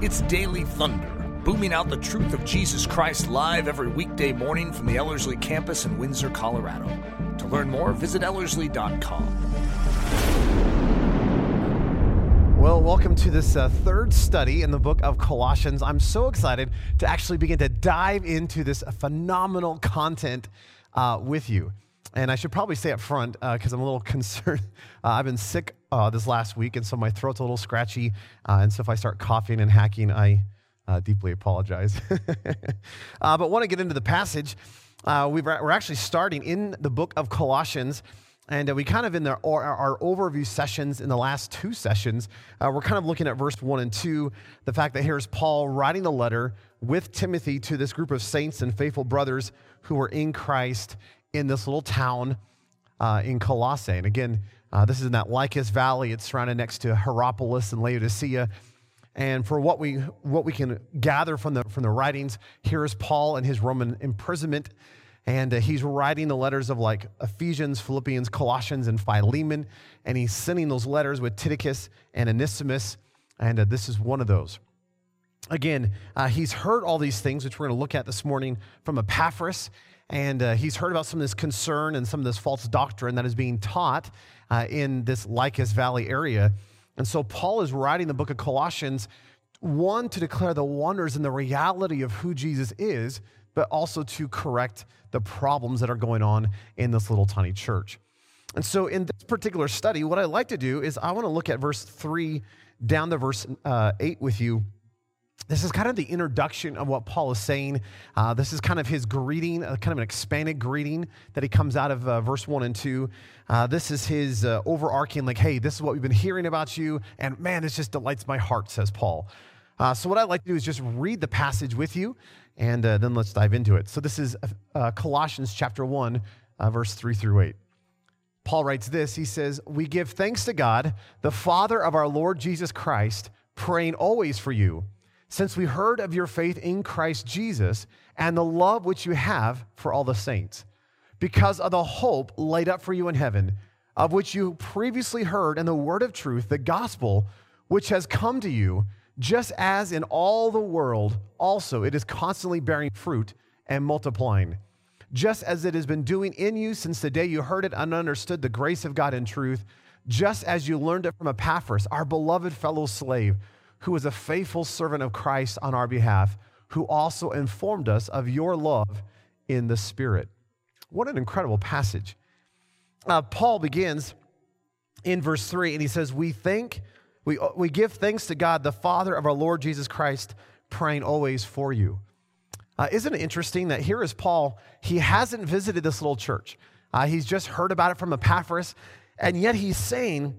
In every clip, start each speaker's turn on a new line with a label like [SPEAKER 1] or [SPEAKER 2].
[SPEAKER 1] It's Daily Thunder, booming out the truth of Jesus Christ live every weekday morning from the Ellerslie campus in Windsor, Colorado. To learn more, visit Ellerslie.com.
[SPEAKER 2] Well, welcome to this uh, third study in the book of Colossians. I'm so excited to actually begin to dive into this phenomenal content uh, with you. And I should probably say up front, because uh, I'm a little concerned. Uh, I've been sick uh, this last week, and so my throat's a little scratchy. Uh, and so if I start coughing and hacking, I uh, deeply apologize. Uh, but want to get into the passage. we are actually starting in the book of Colossians. And we kind of in the, our, our, overview sessions in the last two sessions, we're kind of looking at verse one and two. The fact that here's Paul writing the letter with Timothy to this group of saints and faithful brothers who are in Christ in this little town uh, in Colossae. And again, uh, this is in that Lycus Valley. It's surrounded next to Hierapolis and Laodicea. And for what we, what we can gather from the, from the writings, here is Paul and his Roman imprisonment. And uh, he's writing the letters of like Ephesians, Philippians, Colossians, and Philemon. And he's sending those letters with Tychicus and Onesimus. And uh, this is one of those. Again, uh, he's heard all these things, which we're going to look at this morning from Epaphras and uh, he's heard about some of this concern and some of this false doctrine that is being taught uh, in this Lycus Valley area. And so Paul is writing the book of Colossians, one, to declare the wonders and the reality of who Jesus is, but also to correct the problems that are going on in this little tiny church. And so in this particular study, what I like to do is I want to look at verse 3 down to verse uh, 8 with you this is kind of the introduction of what Paul is saying. Uh, this is kind of his greeting, uh, kind of an expanded greeting that he comes out of uh, verse 1 and 2. Uh, this is his uh, overarching, like, hey, this is what we've been hearing about you. And man, this just delights my heart, says Paul. Uh, so, what I'd like to do is just read the passage with you, and then let's dive into it. So, this is Colossians chapter 1, verse 3 through 8. Paul writes this He says, We give thanks to God, the Father of our Lord Jesus Christ, praying always for you since we heard of your faith in Christ Jesus and the love which you have for all the saints, because of the hope laid up for you in heaven, of which you previously heard in the word of truth, the gospel, which has come to you, just as in all the world also it is constantly bearing fruit and multiplying, just as it has been doing in you since the day you heard it and understood the grace of God in truth, just as you learned it from Epaphras, our beloved fellow slave who is a faithful servant of Christ on our behalf, who also informed us of your love in the Spirit. What an incredible passage. Uh, Paul begins in verse 3 and he says, We think, we, we give thanks to God, the Father of our Lord Jesus Christ, praying always for you. Uh, isn't it interesting that here is Paul? He hasn't visited this little church. Uh, he's just heard about it from Epaphras, and yet he's saying,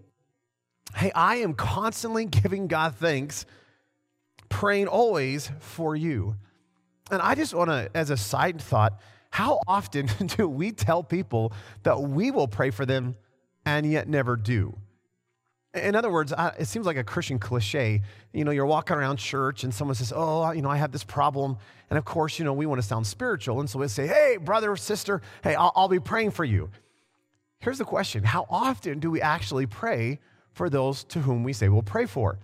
[SPEAKER 2] hey, I am constantly giving God thanks, praying always for you. And I just want to, as a side thought, how often do we tell people that we will pray for them and yet never do? In other words, it seems like a Christian cliche. You know, you're walking around church and someone says, Oh, you know, I have this problem. And of course, you know, we want to sound spiritual. And so we say, Hey, brother sister, hey, I'll, I'll be praying for you. Here's the question How often do we actually pray for those to whom we say we'll pray for.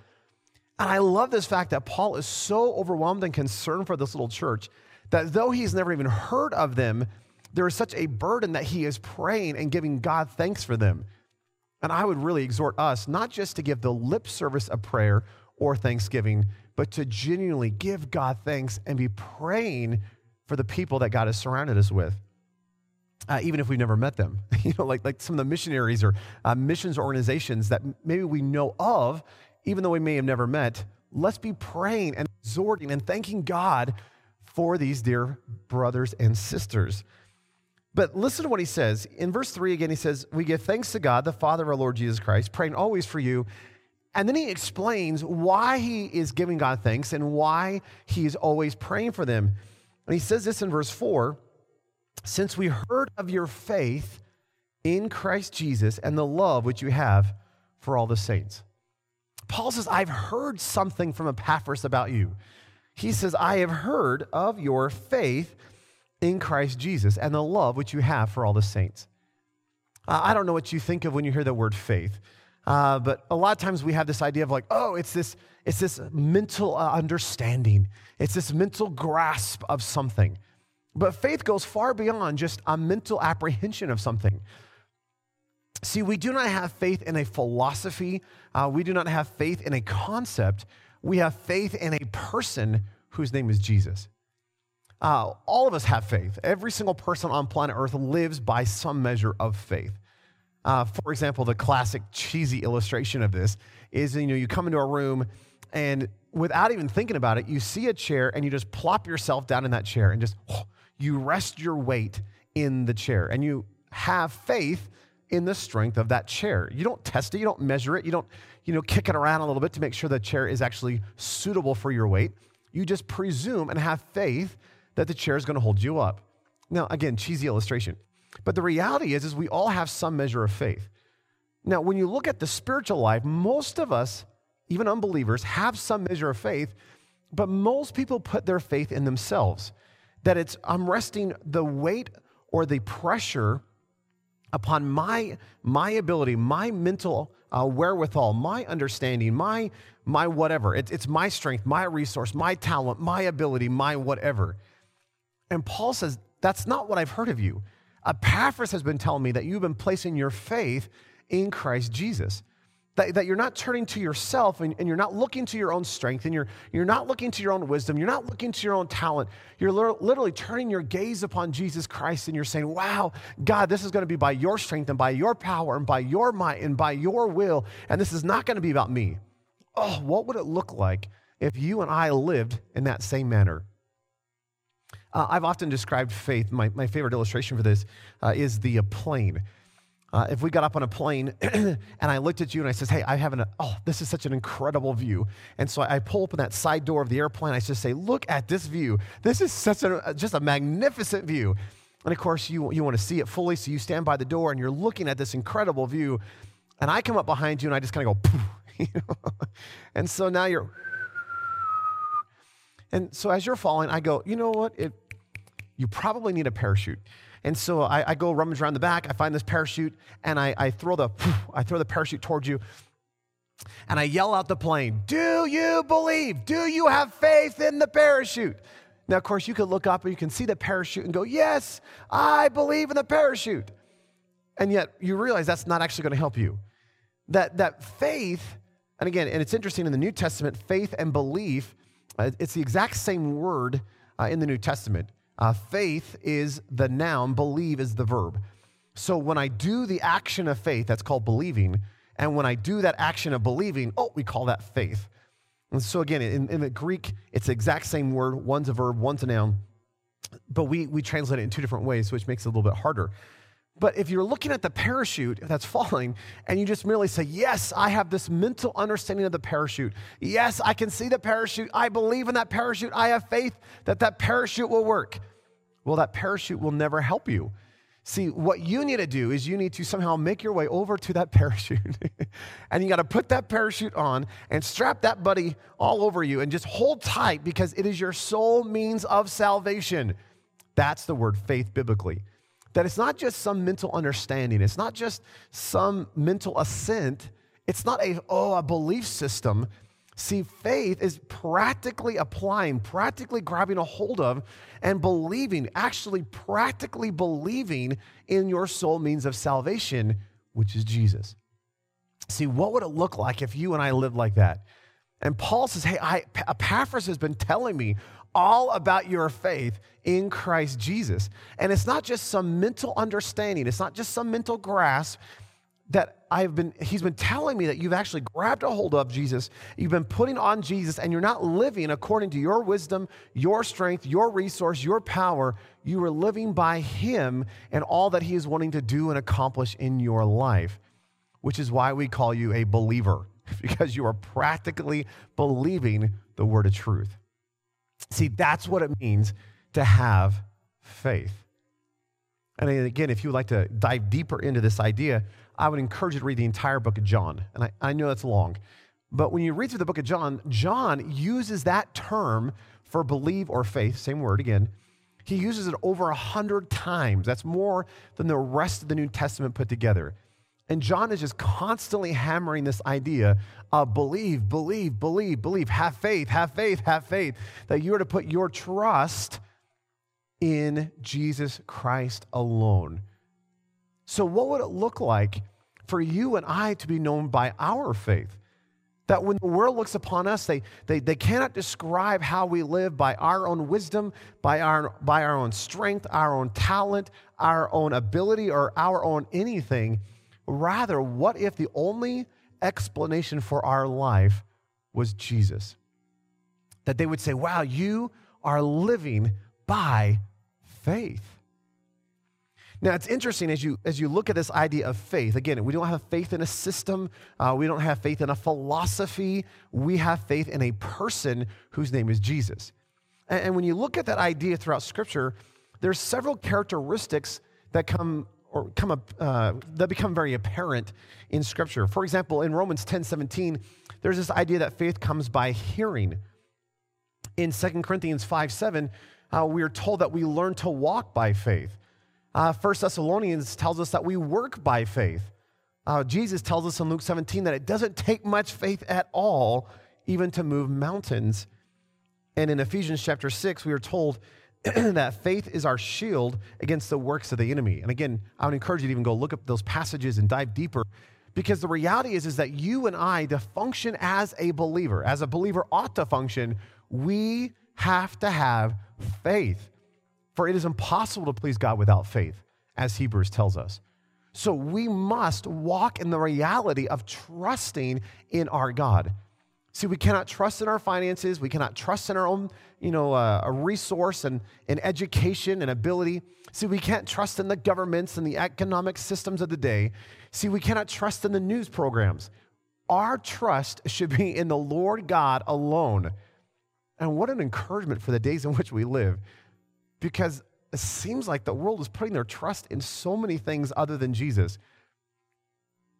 [SPEAKER 2] And I love this fact that Paul is so overwhelmed and concerned for this little church that though he's never even heard of them, there is such a burden that he is praying and giving God thanks for them. And I would really exhort us not just to give the lip service of prayer or thanksgiving, but to genuinely give God thanks and be praying for the people that God has surrounded us with uh, even if we've never met them. you know, like, like some of the missionaries or uh, missions organizations that maybe we know of, even though we may have never met. Let's be praying and exhorting and thanking God for these dear brothers and sisters. But listen to what he says. In verse 3 again, he says, We give thanks to God, the Father of our Lord Jesus Christ, praying always for you. And then he explains why he is giving God thanks and why he is always praying for them. And he says this in verse 4 since we heard of your faith in Christ Jesus and the love which you have for all the saints. Paul says, I've heard something from Epaphras about you. He says, I have heard of your faith in Christ Jesus and the love which you have for all the saints. Uh, I don't know what you think of when you hear the word faith. Uh, but a lot of times we have this idea of like, oh, it's this, it's this mental uh, understanding, it's this mental grasp of something. But faith goes far beyond just a mental apprehension of something. See, we do not have faith in a philosophy, uh, we do not have faith in a concept. We have faith in a person whose name is Jesus. Uh, all of us have faith. Every single person on planet Earth lives by some measure of faith. Uh, for example, the classic cheesy illustration of this is you know you come into a room and without even thinking about it, you see a chair and you just plop yourself down in that chair and just oh, you rest your weight in the chair and you have faith in the strength of that chair. You don't test it, you don't measure it, you don't, you know, kick it around a little bit to make sure the chair is actually suitable for your weight. You just presume and have faith that the chair is going to hold you up. Now, again, cheesy illustration. But the reality is, is we all have some measure of faith. Now, when you look at the spiritual life, most of us, even unbelievers, have some measure of faith, but most people put their faith in themselves. That it's, I'm resting the weight or the pressure upon my, my ability, my mental uh, wherewithal, my understanding, my, my whatever. It, it's my strength, my resource, my talent, my ability, my whatever. And Paul says, That's not what I've heard of you. Epaphras has been telling me that you've been placing your faith in Christ Jesus. That, that you're not turning to yourself and, and, you're not looking to your own strength and you're, you're not looking to your own wisdom. You're not looking to your own talent. You're literally turning your gaze upon Jesus Christ and you're saying, Wow, God, this is going to be by your strength and by your power and by your might and by your will. And this is not going to be about me. Oh, what would it look like if you and I lived in that same manner? Uh, I've often described faith, my, my favorite illustration for this uh, is the plane. Uh, if we got up on a plane and I looked at you and I says, hey, I have an, oh, this is such an incredible view. And so I pull open that side door of the airplane. I just say, look at this view. This is such a, just a magnificent view. And of course, you, you want to see it fully. So you stand by the door and you're looking at this incredible view. And I come up behind you and I just kind of go, you know? and so now you're, and so as you're falling, I go, you know what? It, you probably need a parachute. And so I, I, go rummage around the back, I find this parachute, and I, I, throw the, I throw the parachute towards you, and I yell out the plane, Do you believe? Do you have faith in the parachute? Now, of course, you can look up and you can see the parachute and go, Yes, I believe in the parachute. And yet you realize that's not actually going to help you. That, that faith, and again, and it's interesting in the New Testament, faith and belief, uh, it's the exact same word uh, in the New Testament. Uh, faith is the noun, believe is the verb. So when I do the action of faith, that's called believing. And when I do that action of believing, oh, we call that faith. And so again, in, in the Greek, it's the exact same word. One's a verb, one's a noun. But we, we translate it in two different ways, which makes it a little bit harder. But if you're looking at the parachute that's falling and you just merely say, Yes, I have this mental understanding of the parachute. Yes, I can see the parachute. I believe in that parachute. I have faith that that parachute will work. Well, that parachute will never help you. See, what you need to do is you need to somehow make your way over to that parachute. and you got to put that parachute on and strap that buddy all over you and just hold tight because it is your sole means of salvation. That's the word faith biblically. That it's not just some mental understanding, it's not just some mental assent, it's not a, oh, a belief system. See, faith is practically applying, practically grabbing a hold of, and believing, actually practically believing in your sole means of salvation, which is Jesus. See, what would it look like if you and I lived like that? And Paul says, Hey, I, Epaphras has been telling me all about your faith in Christ Jesus. And it's not just some mental understanding, it's not just some mental grasp that I've been, he's been telling me that you've actually grabbed a hold of Jesus, you've been putting on Jesus, and you're not living according to your wisdom, your strength, your resource, your power. You are living by him and all that he is wanting to do and accomplish in your life, which is why we call you a believer, because you are practically believing the word of truth. See, that's what it means to have faith. And again, if you would like to dive deeper into this idea, I would encourage you to read the entire book of John. And I, I know that's long. But when you read through the book of John, John uses that term for believe or faith, same word again. He uses it over a hundred times. That's more than the rest of the New Testament put together. And John is just constantly hammering this idea of believe, believe, believe, believe, have faith, have faith, have faith, that you are to put your trust in Jesus Christ alone. So, what would it look like for you and I to be known by our faith? That when the world looks upon us, they, they, they cannot describe how we live by our own wisdom, by our, by our own strength, our own talent, our own ability, or our own anything. Rather, what if the only explanation for our life was Jesus? That they would say, wow, you are living by faith. Now, it's interesting as you, as you look at this idea of faith. Again, we don't have faith in a system, uh, we don't have faith in a philosophy. We have faith in a person whose name is Jesus. And, and when you look at that idea throughout Scripture, there's several characteristics that come or come up, uh, that become very apparent in Scripture. For example, in Romans 10 17, there's this idea that faith comes by hearing. In 2 Corinthians 5 7, uh, we are told that we learn to walk by faith. Uh, 1 Thessalonians tells us that we work by faith. Uh, Jesus tells us in Luke 17 that it doesn't take much faith at all, even to move mountains. And in Ephesians chapter 6, we are told that faith is our shield against the works of the enemy. And again, I would encourage you to even go look up those passages and dive deeper because the reality is, is that you and I, to function as a believer, as a believer ought to function, we have to have faith. For it is impossible to please God without faith, as Hebrews tells us. So we must walk in the reality of trusting in our God. See, we cannot trust in our finances. We cannot trust in our own, you know, uh, a resource and, and education and ability. See, we can't trust in the governments and the economic systems of the day. See, we cannot trust in the news programs. Our trust should be in the Lord God alone. And what an encouragement for the days in which we live, because it seems like the world is putting their trust in so many things other than Jesus.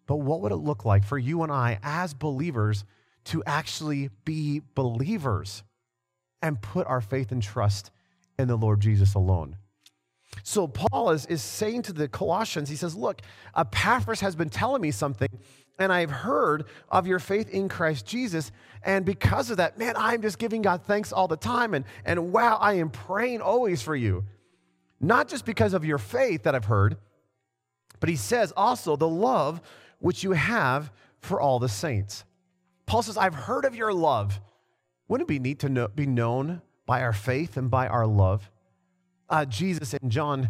[SPEAKER 2] But what would it look like for you and I as believers to actually be believers and put our faith and trust in the Lord Jesus alone? So, Paul is, is saying to the Colossians, he says, Look, Epaphras has been telling me something and I've heard of your faith in Christ Jesus. And because of that, man, I'm just giving God thanks all the time. And, and wow, I am praying always for you. Not just because of your faith that I've heard, but he says also the love which you have for all the saints. Paul says, I've heard of your love. Wouldn't it be neat to know, be known by our faith and by our love? Uh, Jesus in John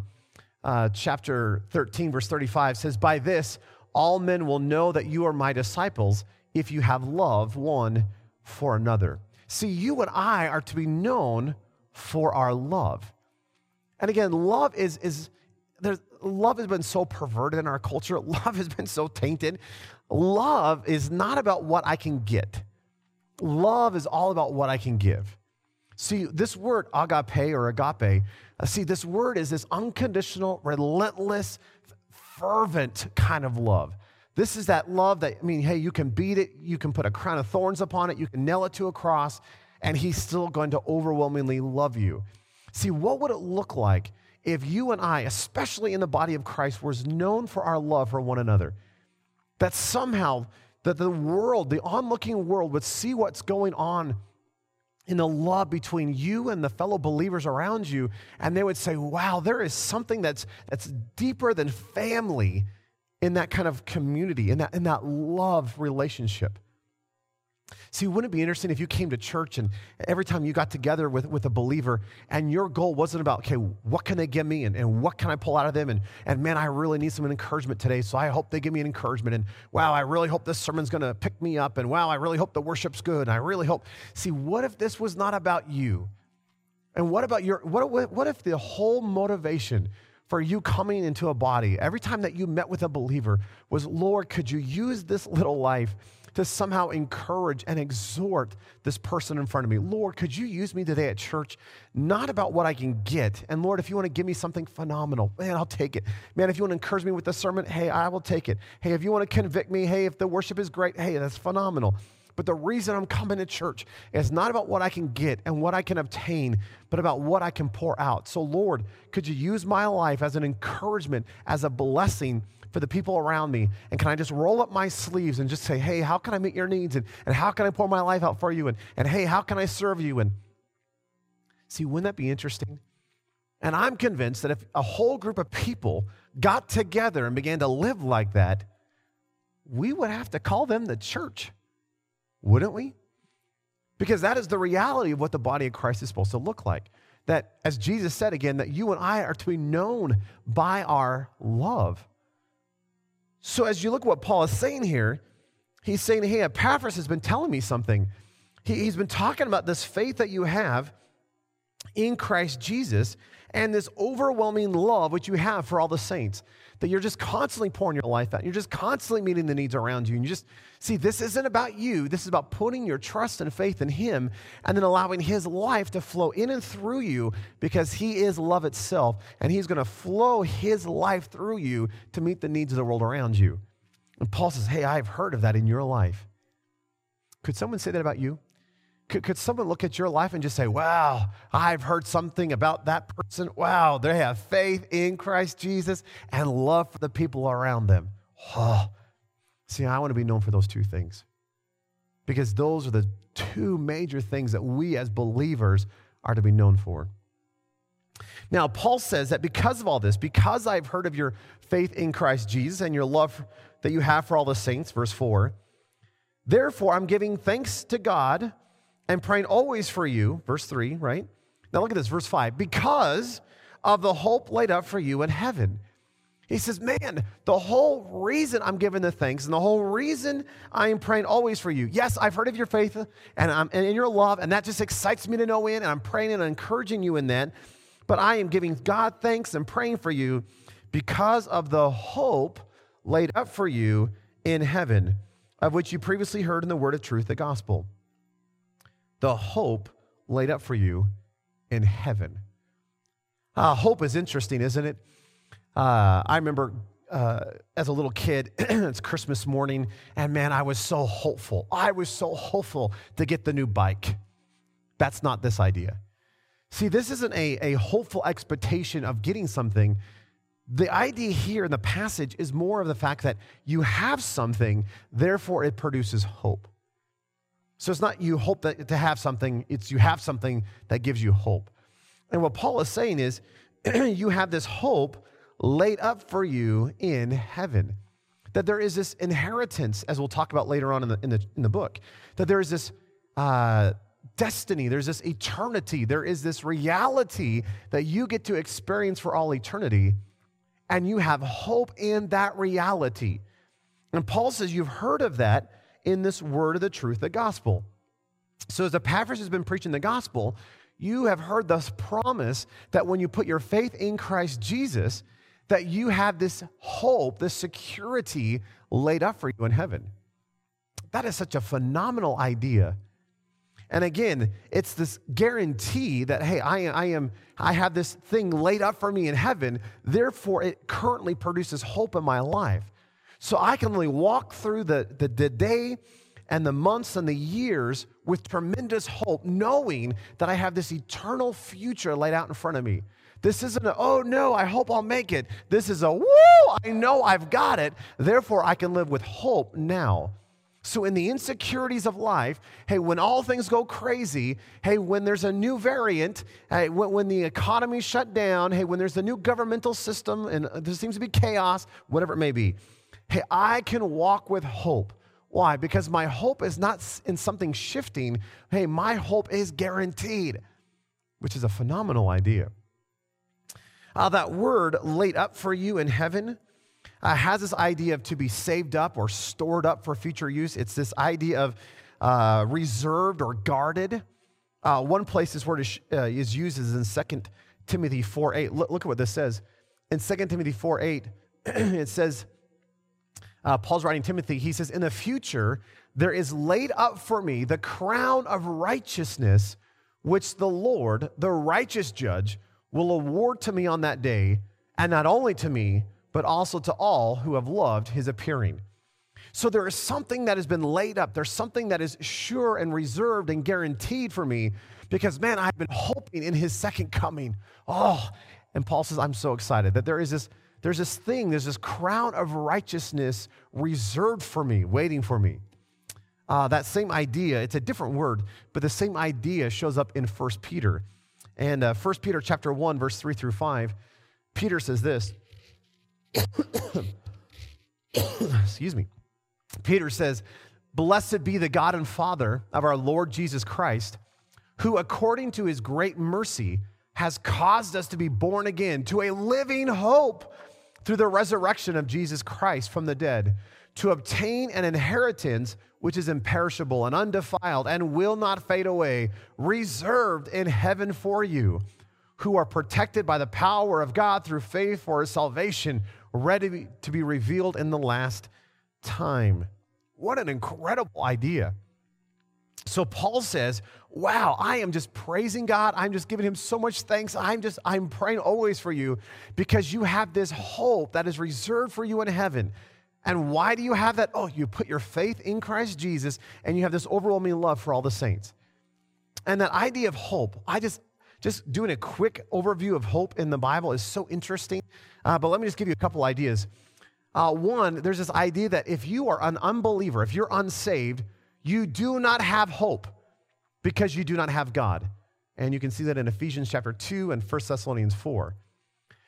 [SPEAKER 2] uh, chapter 13, verse 35 says, By this, all men will know that you are my disciples if you have love one for another. See, you and I are to be known for our love. And again, love is, is there's, love has been so perverted in our culture. Love has been so tainted. Love is not about what I can get. Love is all about what I can give. See, this word agape or agape, uh, see, this word is this unconditional, relentless, fervent kind of love. This is that love that, I mean, hey, you can beat it, you can put a crown of thorns upon it, you can nail it to a cross, and he's still going to overwhelmingly love you. See, what would it look like if you and I, especially in the body of Christ, was known for our love for one another? That somehow that the world, the onlooking world, would see what's going on in the love between you and the fellow believers around you, and they would say, wow, there is something that's, that's deeper than family in that kind of community, in that, in that love relationship. See, wouldn't it be interesting if you came to church and every time you got together with, with a believer and your goal wasn't about, okay, what can they give me and, and what can I pull out of them? And, and man, I really need some encouragement today, so I hope they give me an encouragement. And wow, I really hope this sermon's gonna pick me up. And wow, I really hope the worship's good. And I really hope. See, what if this was not about you? And what about your, what, what if the whole motivation for you coming into a body, every time that you met with a believer, was, Lord, could you use this little life to somehow encourage and exhort this person in front of me. Lord, could you use me today at church? Not about what I can get. And Lord, if you want to give me something phenomenal, man, I'll take it. Man, if you want to encourage me with the sermon, hey, I will take it. Hey, if you want to convict me, hey, if the worship is great, hey, that's phenomenal. But the reason I'm coming to church is not about what I can get and what I can obtain, but about what I can pour out. So, Lord, could you use my life as an encouragement, as a blessing for the people around me? And can I just roll up my sleeves and just say, hey, how can I meet your needs? And, and how can I pour my life out for you? And, and hey, how can I serve you? And see, wouldn't that be interesting? And I'm convinced that if a whole group of people got together and began to live like that, we would have to call them the church wouldn't we? Because that is the reality of what the body of Christ is supposed to look like. That, as Jesus said again, that you and I are to be known by our love. So, as you look at what Paul is saying here, he's saying, Hey, Epaphras has been telling me something. He, he's been talking about this faith that you have in Christ Jesus and this overwhelming love which you have for all the saints that you're just constantly pouring your life out. You're just constantly meeting the needs around you. And you just see, this isn't about you. This is about putting your trust and faith in Him and then allowing His life to flow in and through you because He is love itself. And He's going to flow His life through you to meet the needs of the world around you. And Paul says, Hey, I've heard of that in your life. Could someone say that about you? Could, could someone look at your life and just say, Wow, I've heard something about that person. Wow, they have faith in Christ Jesus and love for the people around them. Oh. See, I want to be known for those two things because those are the two major things that we as believers are to be known for. Now, Paul says that because of all this, because I've heard of your faith in Christ Jesus and your love that you have for all the saints, verse 4, therefore I'm giving thanks to God and praying always for you, verse 3, right? Now look at this, verse 5, because of the hope laid up for you in heaven. He says, Man, the whole reason I'm giving the thanks and the whole reason I am praying always for you. Yes, I've heard of your faith and, I'm, and in your love, and that just excites me to know in, and I'm praying and encouraging you in that. But I am giving God thanks and praying for you because of the hope laid up for you in heaven, of which you previously heard in the word of truth, the gospel the hope laid up for you in heaven. Uh, hope is interesting, isn't it? Uh, I remember uh, as a little kid, it's Christmas morning, and man, I was so hopeful. I was so hopeful to get the new bike. That's not this idea. See, this isn't a, a hopeful expectation of getting something. The idea here in the passage is more of the fact that you have something, therefore it produces hope. So it's not you hope that, to have something, it's you have something that gives you hope. And what Paul is saying is, you have this hope laid up for you in heaven. That there is this inheritance, as we'll talk about later on in the, in the, in the book, that there is this uh, destiny, there's this eternity, there is this reality that you get to experience for all eternity, and you have hope in that reality. And Paul says, You've heard of that in this word of the truth, the gospel. So, as Epaphras has been preaching the gospel, you have heard this promise that when you put your faith in Christ Jesus, that you have this hope, this security laid up for you in heaven. That is such a phenomenal idea. And again, it's this guarantee that, hey, I, I, am, I have this thing laid up for me in heaven, therefore it currently produces hope in my life. So I can only walk through the, the, the day and the months and the years with tremendous hope, knowing that I have this eternal future laid out in front of me. This isn't a, oh no, I hope I'll make it. This is a, woo, I know I've got it. Therefore, I can live with hope now. So, in the insecurities of life, hey, when all things go crazy, hey, when there's a new variant, hey, when, when the economy shut down, hey, when there's a new governmental system and there seems to be chaos, whatever it may be, hey, I can walk with hope. Why? Because my hope is not in something shifting. Hey, my hope is guaranteed, which is a phenomenal idea. Uh, that word laid up for you in heaven uh, has this idea of to be saved up or stored up for future use. It's this idea of uh, reserved or guarded. Uh, one place this word is, uh, is used is in 2 Timothy 4 8. Look, look, at what this says. In 2 Timothy 4 8, it says, uh, Paul's writing Timothy, he says, In the future, there is laid up for me the crown of righteousness, which the Lord, the righteous judge, will award to me on that day, and not only to me, but also to all who have loved his appearing. So there is something that has been laid up. There's something that is sure and reserved and guaranteed for me because, man, I've been hoping in his second coming. Oh, and Paul says, I'm so excited that there is this, there's this thing, there's this crown of righteousness reserved for me, waiting for me. Uh, that same idea, it's a different word, but the same idea shows up in 1 Peter. And uh, 1 Peter chapter 1, verse 3 through 5, Peter says this. Excuse me. Peter says, Blessed be the God and Father of our Lord Jesus Christ, who according to his great mercy has caused us to be born again to a living hope through the resurrection of Jesus Christ from the dead, to obtain an inheritance which is imperishable and undefiled and will not fade away, reserved in heaven for you, who are protected by the power of God through faith for salvation, ready to be revealed in the last time. What an incredible idea. So Paul says, Wow, I am just praising God. I'm just giving him so much thanks. I'm just, I'm praying always for you because you have this hope that is reserved for you in heaven. And why do you have that? Oh, you put your faith in Christ Jesus and you have this overwhelming love for all the saints. And that idea of hope, I just, just doing a quick overview of hope in the Bible is so interesting. Uh, but let me just give you a couple ideas. Uh, one, there's this idea that if you are an unbeliever, if you're unsaved, you do not have hope because you do not have God. And you can see that in Ephesians chapter 2 and 1 Thessalonians 4.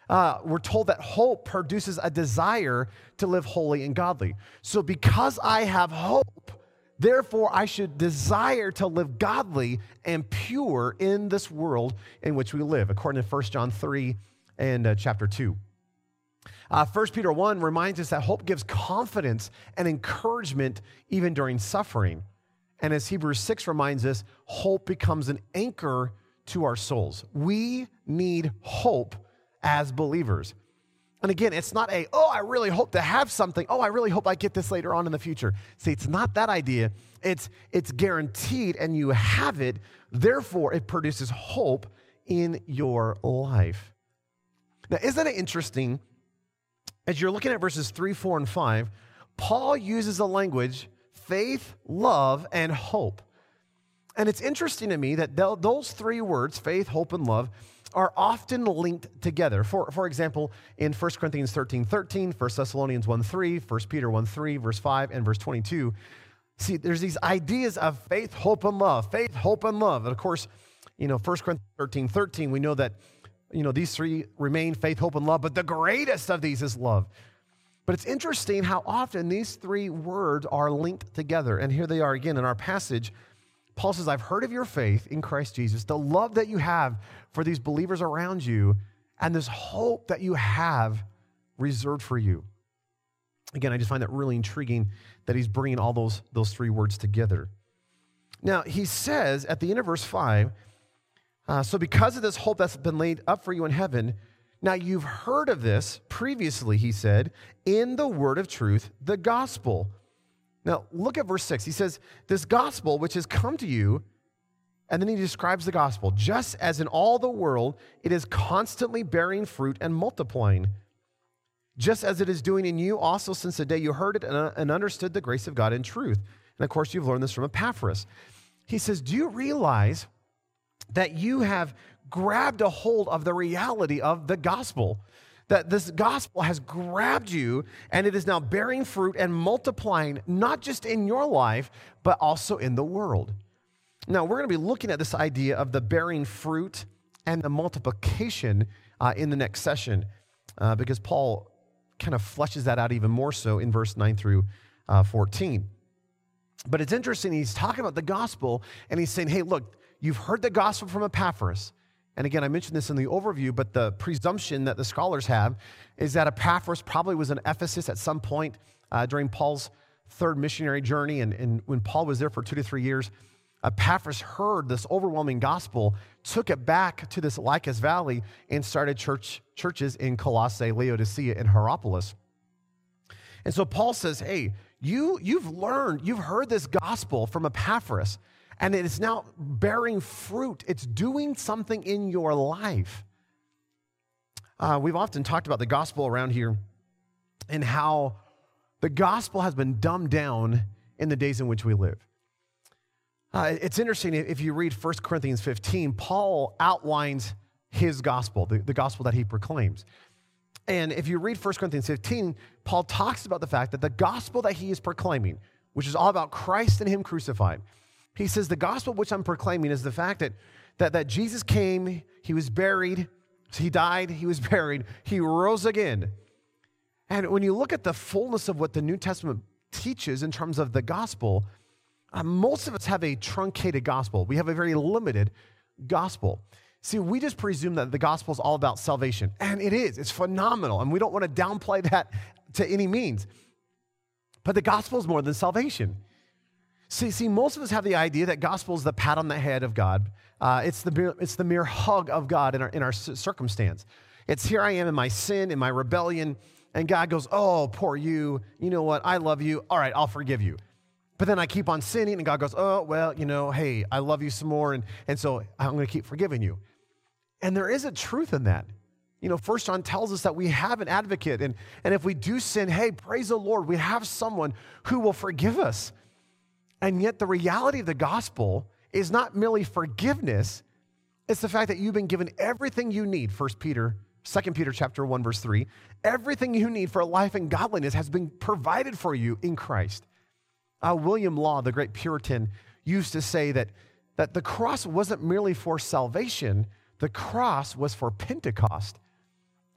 [SPEAKER 2] Uh, we're told that hope produces a desire to live holy and godly. So, because I have hope, therefore I should desire to live godly and pure in this world in which we live, according to 1 John 3 and uh, chapter 2. Uh, 1 Peter 1 reminds us that hope gives confidence and encouragement even during suffering. And as Hebrews 6 reminds us, hope becomes an anchor to our souls. We need hope as believers. And again, it's not a, oh, I really hope to have something. Oh, I really hope I get this later on in the future. See, it's not that idea. It's, it's guaranteed and you have it. Therefore, it produces hope in your life. Now, isn't it interesting as you're looking at verses 3, 4, and 5, Paul uses the language faith, love, and hope. And it's interesting to me that those three words, faith, hope, and love, are often linked together. For, for example, in 1 Corinthians 13 13, 1 Thessalonians 1 3, 1 Peter 1 3, verse 5, and verse 22, see, there's these ideas of faith, hope, and love. Faith, hope, and love. And of course, you know, 1 Corinthians 13 13, we know that you know, these three remain faith, hope, and love, but the greatest of these is love. But it's interesting how often these three words are linked together. And here they are again in our passage. Paul says, I've heard of your faith in Christ Jesus, the love that you have for these believers around you, and this hope that you have reserved for you. Again, I just find that really intriguing that he's bringing all those, those three words together. Now, he says at the end of verse 5 uh, so, because of this hope that's been laid up for you in heaven, now you've heard of this previously, he said, in the word of truth, the gospel. Now, look at verse 6. He says, This gospel which has come to you, and then he describes the gospel, just as in all the world it is constantly bearing fruit and multiplying, just as it is doing in you also since the day you heard it and understood the grace of God in truth. And of course, you've learned this from Epaphras. He says, Do you realize that you have grabbed a hold of the reality of the gospel. That this gospel has grabbed you and it is now bearing fruit and multiplying, not just in your life, but also in the world. Now, we're going to be looking at this idea of the bearing fruit and the multiplication uh, in the next session uh, because Paul kind of fleshes that out even more so in verse 9 through uh, 14. But it's interesting, he's talking about the gospel and he's saying, hey, look, You've heard the gospel from Epaphras. And again, I mentioned this in the overview, but the presumption that the scholars have is that Epaphras probably was in Ephesus at some point uh, during Paul's third missionary journey. And, and when Paul was there for two to three years, Epaphras heard this overwhelming gospel, took it back to this Lycus Valley, and started church, churches in Colossae, Laodicea, and Hierapolis. And so Paul says, Hey, you, you've learned, you've heard this gospel from Epaphras and it is now bearing fruit. It's doing something in your life. Uh, we've often talked about the gospel around here and how The gospel has been dumbed down in the days in which we live. Uh, it's interesting if you read 1 Corinthians 15, Paul outlines his gospel, the, the gospel that he proclaims. And if you read 1 Corinthians 15, Paul talks about the fact that the gospel that he is proclaiming, which is all about Christ and him crucified, he says, The gospel which I'm proclaiming is the fact that, that, that Jesus came, he was buried, he died, he was buried, he rose again. And when you look at the fullness of what the New Testament teaches in terms of the gospel, uh, most of us have a truncated gospel. We have a very limited gospel. See, we just presume that the gospel is all about salvation, and it is. It's phenomenal, and we don't want to downplay that to any means. But the gospel is more than salvation. See, see, most of us have the idea that gospel is the pat on the head of God. Uh, it's, the it's the mere hug of God in our, in our circumstance. It's here I am in my sin, in my rebellion, and God goes, Oh, poor you. You know what? I love you. All right, I'll forgive you. But then I keep on sinning, and God goes, Oh, well, you know, hey, I love you some more, and, and so I'm going to keep forgiving you. And there is a truth in that. You know, First John tells us that we have an advocate, and, and if we do sin, hey, praise the Lord, we have someone who will forgive us. And yet, the reality of the gospel is not merely forgiveness, it's the fact that you've been given everything you need, First Peter 2 Peter chapter 1 verse 3 everything you need for life and godliness has been provided for you in Christ uh, William Law, the great Puritan, used to say that, that the cross wasn't merely for salvation, the cross was for Pentecost.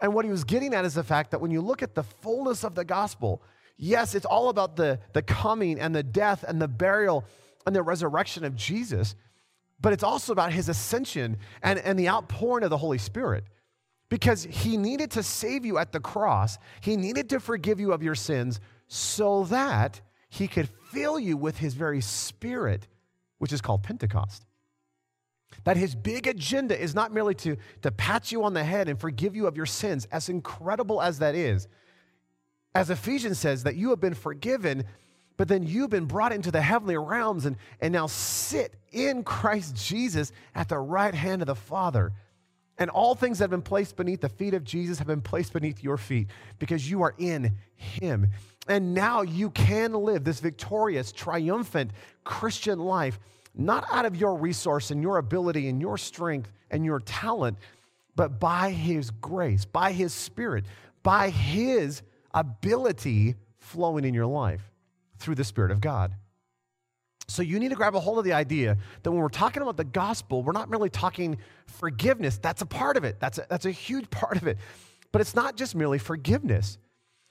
[SPEAKER 2] And what he was getting at is the fact that when you look at the fullness of the gospel, yes, it's all about the, the coming and the death and the burial and the resurrection of Jesus, but it's also about his ascension and, and the outpouring of the Holy Spirit. Because he needed to save you at the cross, he needed to forgive you of your sins so that he could fill you with his very spirit, which is called Pentecost. That his big agenda is not merely to, to pat you on the head and forgive you of your sins, as incredible as that is. As Ephesians says, that you have been forgiven, but then you've been brought into the heavenly realms and, and now sit in Christ Jesus at the right hand of the Father. And all things that have been placed beneath the feet of Jesus have been placed beneath your feet because you are in him. And now you can live this victorious, triumphant Christian life, not out of your resource and your ability and your strength and your talent, but by His grace, by His Spirit, by His ability flowing in your life through the Spirit of God. So you need to grab a hold of the idea that when we're talking about the gospel, we're not merely talking forgiveness. That's a part of it, that's a, that's a huge part of it. But it's not just merely forgiveness.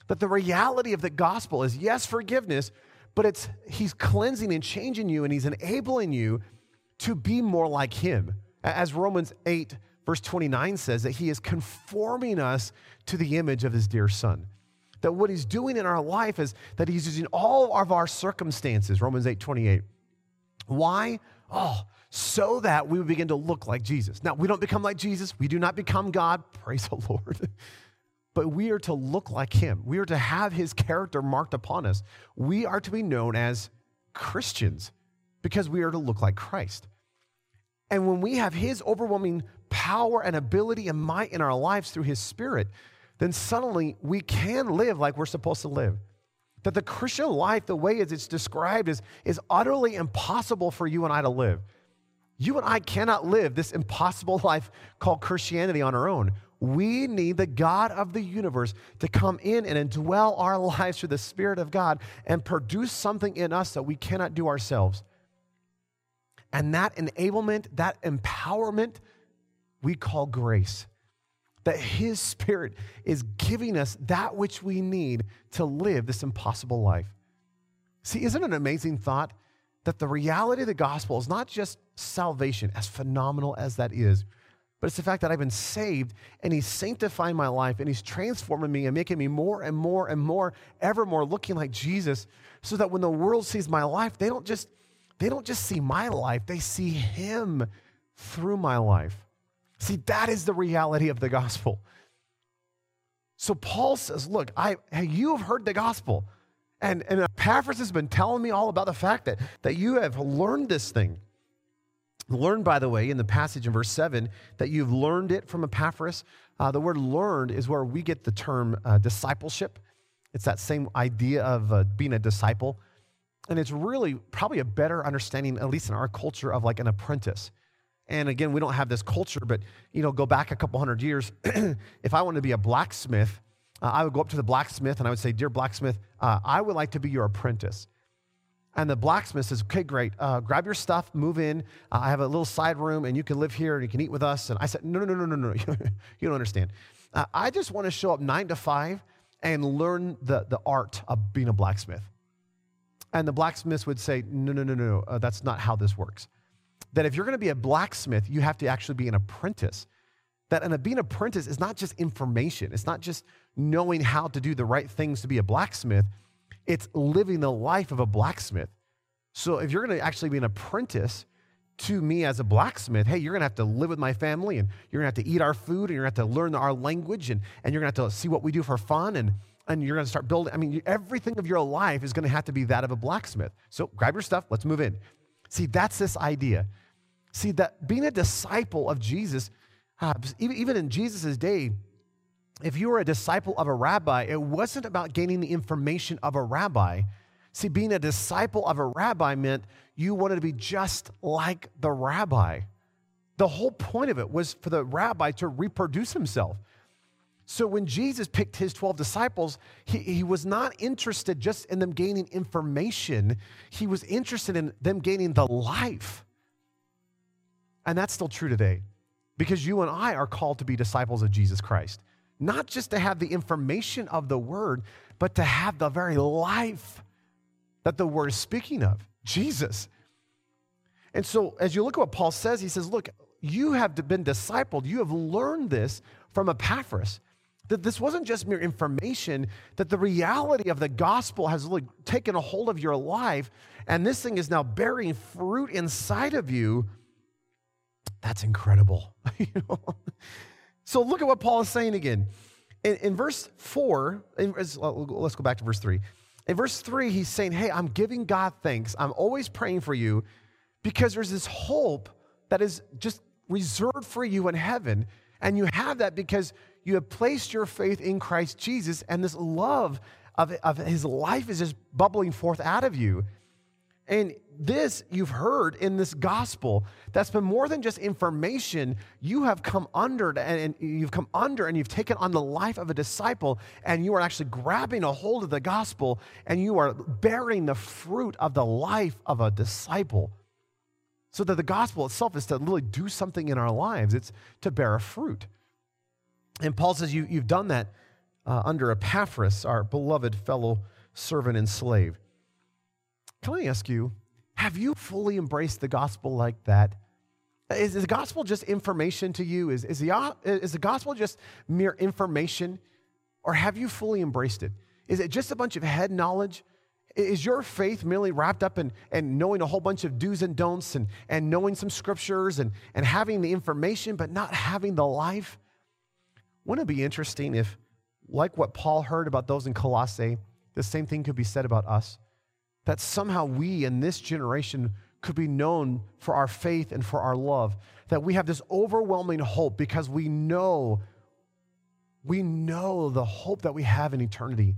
[SPEAKER 2] That the reality of the gospel is yes, forgiveness, but it's he's cleansing and changing you and he's enabling you to be more like him. As Romans 8, verse 29 says, that he is conforming us to the image of his dear son. That what he's doing in our life is that he's using all of our circumstances, Romans 8, 28. Why? Oh, so that we would begin to look like Jesus. Now, we don't become like Jesus. We do not become God. Praise the Lord but we are to look like him. We are to have his character marked upon us. We are to be known as Christians because we are to look like Christ. And when we have his overwhelming power and ability and might in our lives through his spirit, then suddenly we can live like we're supposed to live. That the Christian life, the way it's described, is, is utterly impossible for you and I to live. You and I cannot live this impossible life called Christianity on our own. We need the God of the universe to come in and indwell our lives through the Spirit of God and produce something in us that we cannot do ourselves. And that enablement, that empowerment, we call grace. That His Spirit is giving us that which we need to live this impossible life. See, isn't it an amazing thought that the reality of the gospel is not just salvation, as phenomenal as that is? but it's the fact that I've been saved and He's sanctifying my life and He's transforming me and making me more and more and more, ever more looking like Jesus, so that when the world sees my life, they don't just they don't just see my life, they see Him through my life. See, that is the reality of the gospel. So Paul says, Look, I, you have heard the gospel. And, and Epaphras has been telling me all about the fact that, that you have learned this thing. Learned, by the way, in the passage in verse 7, that you've learned it from Epaphras. Uh, the word learned is where we get the term uh, discipleship. It's that same idea of uh, being a disciple. And it's really probably a better understanding, at least in our culture, of like an apprentice. And again, we don't have this culture, but you know, go back a couple hundred years. if I wanted to be a blacksmith, uh, I would go up to the blacksmith and I would say, Dear blacksmith, uh, I would like to be your apprentice. And the blacksmith says, Okay, great. Uh, grab your stuff, move in. Uh, I have a little side room and you can live here and you can eat with us. And I said, No, no, no, no, no, no. you don't understand. Uh, I just want to show up nine to five and learn the, the art of being a blacksmith. And the blacksmith would say, No, no, no, no, uh, that's not how this works. That if you're going to be a blacksmith, you have to actually be an apprentice. That and being an apprentice is not just information, it's not just knowing how to do the right things to be a blacksmith, it's living the life of a blacksmith. So if you're going to actually be an apprentice to me as a blacksmith, hey, you're going to have to live with my family and you're going to have to eat our food and you're going to have to learn our language and, and you're going to have to see what we do for fun and, and you're going to start building. I mean, everything of your life is going to have to be that of a blacksmith. So grab your stuff, let's move in. See, that's this idea. See, that being a disciple of Jesus, uh, even in Jesus' day, if you were a disciple of a rabbi, it wasn't about gaining the information of a rabbi. See, being a disciple of a rabbi meant you wanted to be just like the rabbi. The whole point of it was for the rabbi to reproduce himself. So when Jesus picked his 12 disciples, he, he was not interested just in them gaining information, he was interested in them gaining the life. And that's still true today because you and I are called to be disciples of Jesus Christ not just to have the information of the word, but to have the very life that the word is speaking of Jesus. And so, as you look at what Paul says, he says, Look, you have been discipled, you have learned this from Epaphras. That this wasn't just mere information, that the reality of the gospel has really taken a hold of your life, and this thing is now bearing fruit inside of you. That's incredible. So look at what Paul is saying again. In, in verse 4, in, uh, let's go back to verse 3. In verse 3, he's saying, Hey, I'm giving God thanks. I'm always praying for you because there's this hope that is just reserved for you in heaven. And you have that because you have placed your faith in Christ Jesus, and this love of, of his life is just bubbling forth out of you. And this you've heard in this gospel that's been more than just information. You have come under and, you've come under and you've taken on the life of a disciple, and you are actually grabbing a hold of the gospel and you are bearing the fruit of the life of a disciple. So that the gospel itself is to really do something in our lives, it's to bear a fruit. And Paul says, you, You've done that uh, under Epaphras, our beloved fellow servant and slave. Can I ask you, have you fully embraced the gospel like that? Is, is the gospel just information to you? Is, is, the, uh, is the gospel just mere information? Or have you fully embraced it? Is it just a bunch of head knowledge? Is your faith merely wrapped up in, in knowing a whole bunch of do's and don'ts and, and knowing some scriptures and, and having the information but not having the life? Wouldn't it be interesting if, like what Paul heard about those in Colossae, the same thing could be said about us? That somehow we in this generation could be known for our faith and for our love. That we have this overwhelming hope because we know, we know the hope that we have in eternity.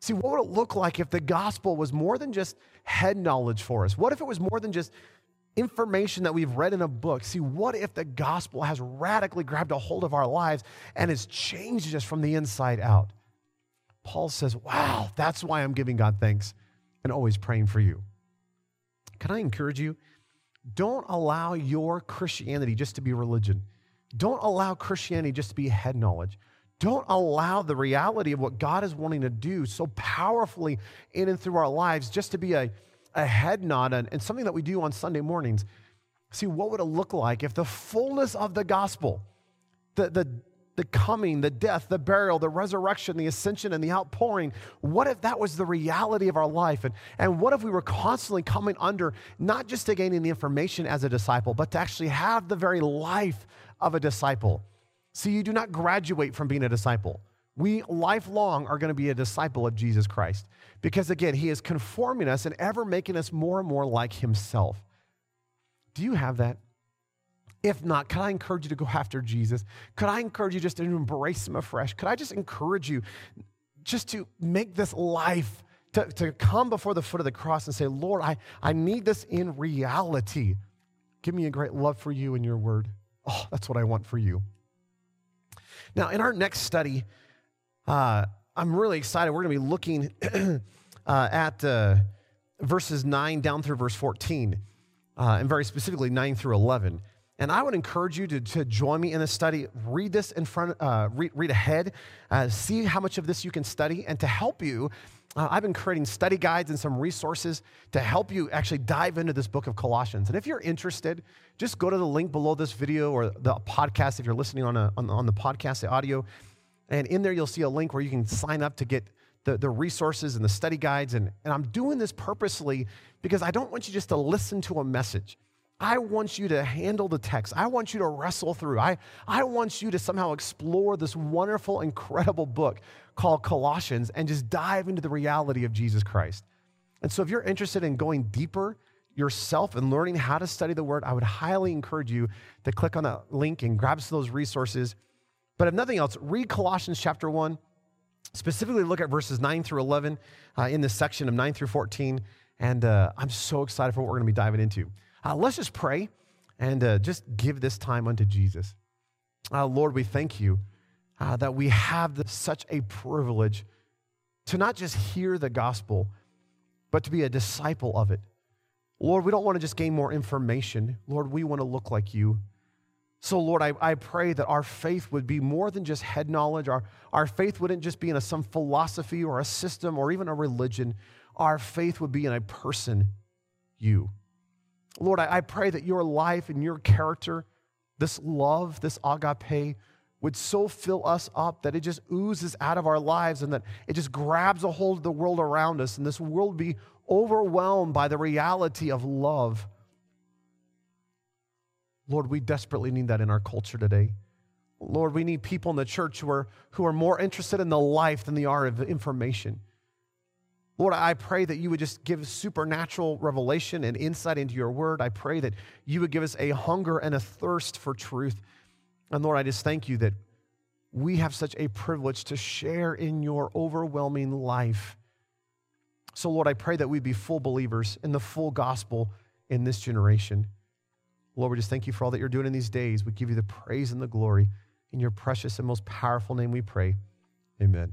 [SPEAKER 2] See, what would it look like if the gospel was more than just head knowledge for us? What if it was more than just information that we've read in a book? See, what if the gospel has radically grabbed a hold of our lives and has changed us from the inside out? Paul says, Wow, that's why I'm giving God thanks and always praying for you. Can I encourage you? Don't allow your Christianity just to be religion. Don't allow Christianity just to be head knowledge. Don't allow the reality of what God is wanting to do so powerfully in and through our lives just to be a, a head nod and, and something that we do on Sunday mornings. See, what would it look like if the fullness of the gospel, the, the, the coming, the death, the burial, the resurrection, the ascension, and the outpouring. What if that was the reality of our life? And, and what if we were constantly coming under, not just to gaining the information as a disciple, but to actually have the very life of a disciple? See, you do not graduate from being a disciple. We lifelong are going to be a disciple of Jesus Christ because, again, He is conforming us and ever making us more and more like Himself. Do you have that? If not, could I encourage you to go after Jesus? Could I encourage you just to embrace him afresh? Could I just encourage you? just to make this life, to, to come before the foot of the cross and say, Lord, I, I need this in reality. Give me a great love for you and your word. Oh, that's what I want for you. Now, in our next study, uh, I'm really excited. We're going to be looking uh, at uh, verses 9 down through verse 14, uh, and very specifically 9 through 11. And I would encourage you to, to join me in this study. Read this in front, uh, read, read, ahead, uh, see how much of this you can study. And to help you, uh, I've been creating study guides and some resources to help you actually dive into this book of Colossians. And if you're interested, just go to the link below this video or the podcast if you're listening on, a, on, on the podcast, the audio. And in there, you'll see a link where you can sign up to get the, the resources and the study guides. And, and I'm doing this purposely because I don't want you just to listen to a message. I want you to handle the text. I want you to wrestle through. I, I want you to somehow explore this wonderful, incredible book called Colossians and just dive into the reality of Jesus Christ. And so, if you're interested in going deeper yourself and learning how to study the word, I would highly encourage you to click on that link and grab some of those resources. But if nothing else, read Colossians chapter 1, specifically look at verses 9 through 11 uh, in this section of 9 through 14. And uh, I'm so excited for what we're going to be diving into. Uh, let's just pray and uh, just give this time unto Jesus. Uh, Lord, we thank you uh, that we have such a privilege to not just hear the gospel, but to be a disciple of it. Lord, we don't want to just gain more information. Lord, we want to look like you. So, Lord, I, I pray that our faith would be more than just head knowledge. Our, our faith wouldn't just be in a, some philosophy or a system or even a religion. Our faith would be in a person, you. Lord, I, I pray that your life and your character, this love, this agape, would so fill us up that it just oozes out of our lives and that it just grabs a hold of the world around us and this world be overwhelmed by the reality of love. Lord, we desperately need that in our culture today. Lord, we need people in the church who are, who are more interested in the life than they are of information. Lord, I pray that you would just give supernatural revelation and insight into your word. I pray that you would give us a hunger and a thirst for truth. And Lord, I just thank you that we have such a privilege to share in your overwhelming life. So, Lord, I pray that we be full believers in the full gospel in this generation. Lord, we just thank you for all that you're doing in these days. We give you the praise and the glory. In your precious and most powerful name we pray. Amen.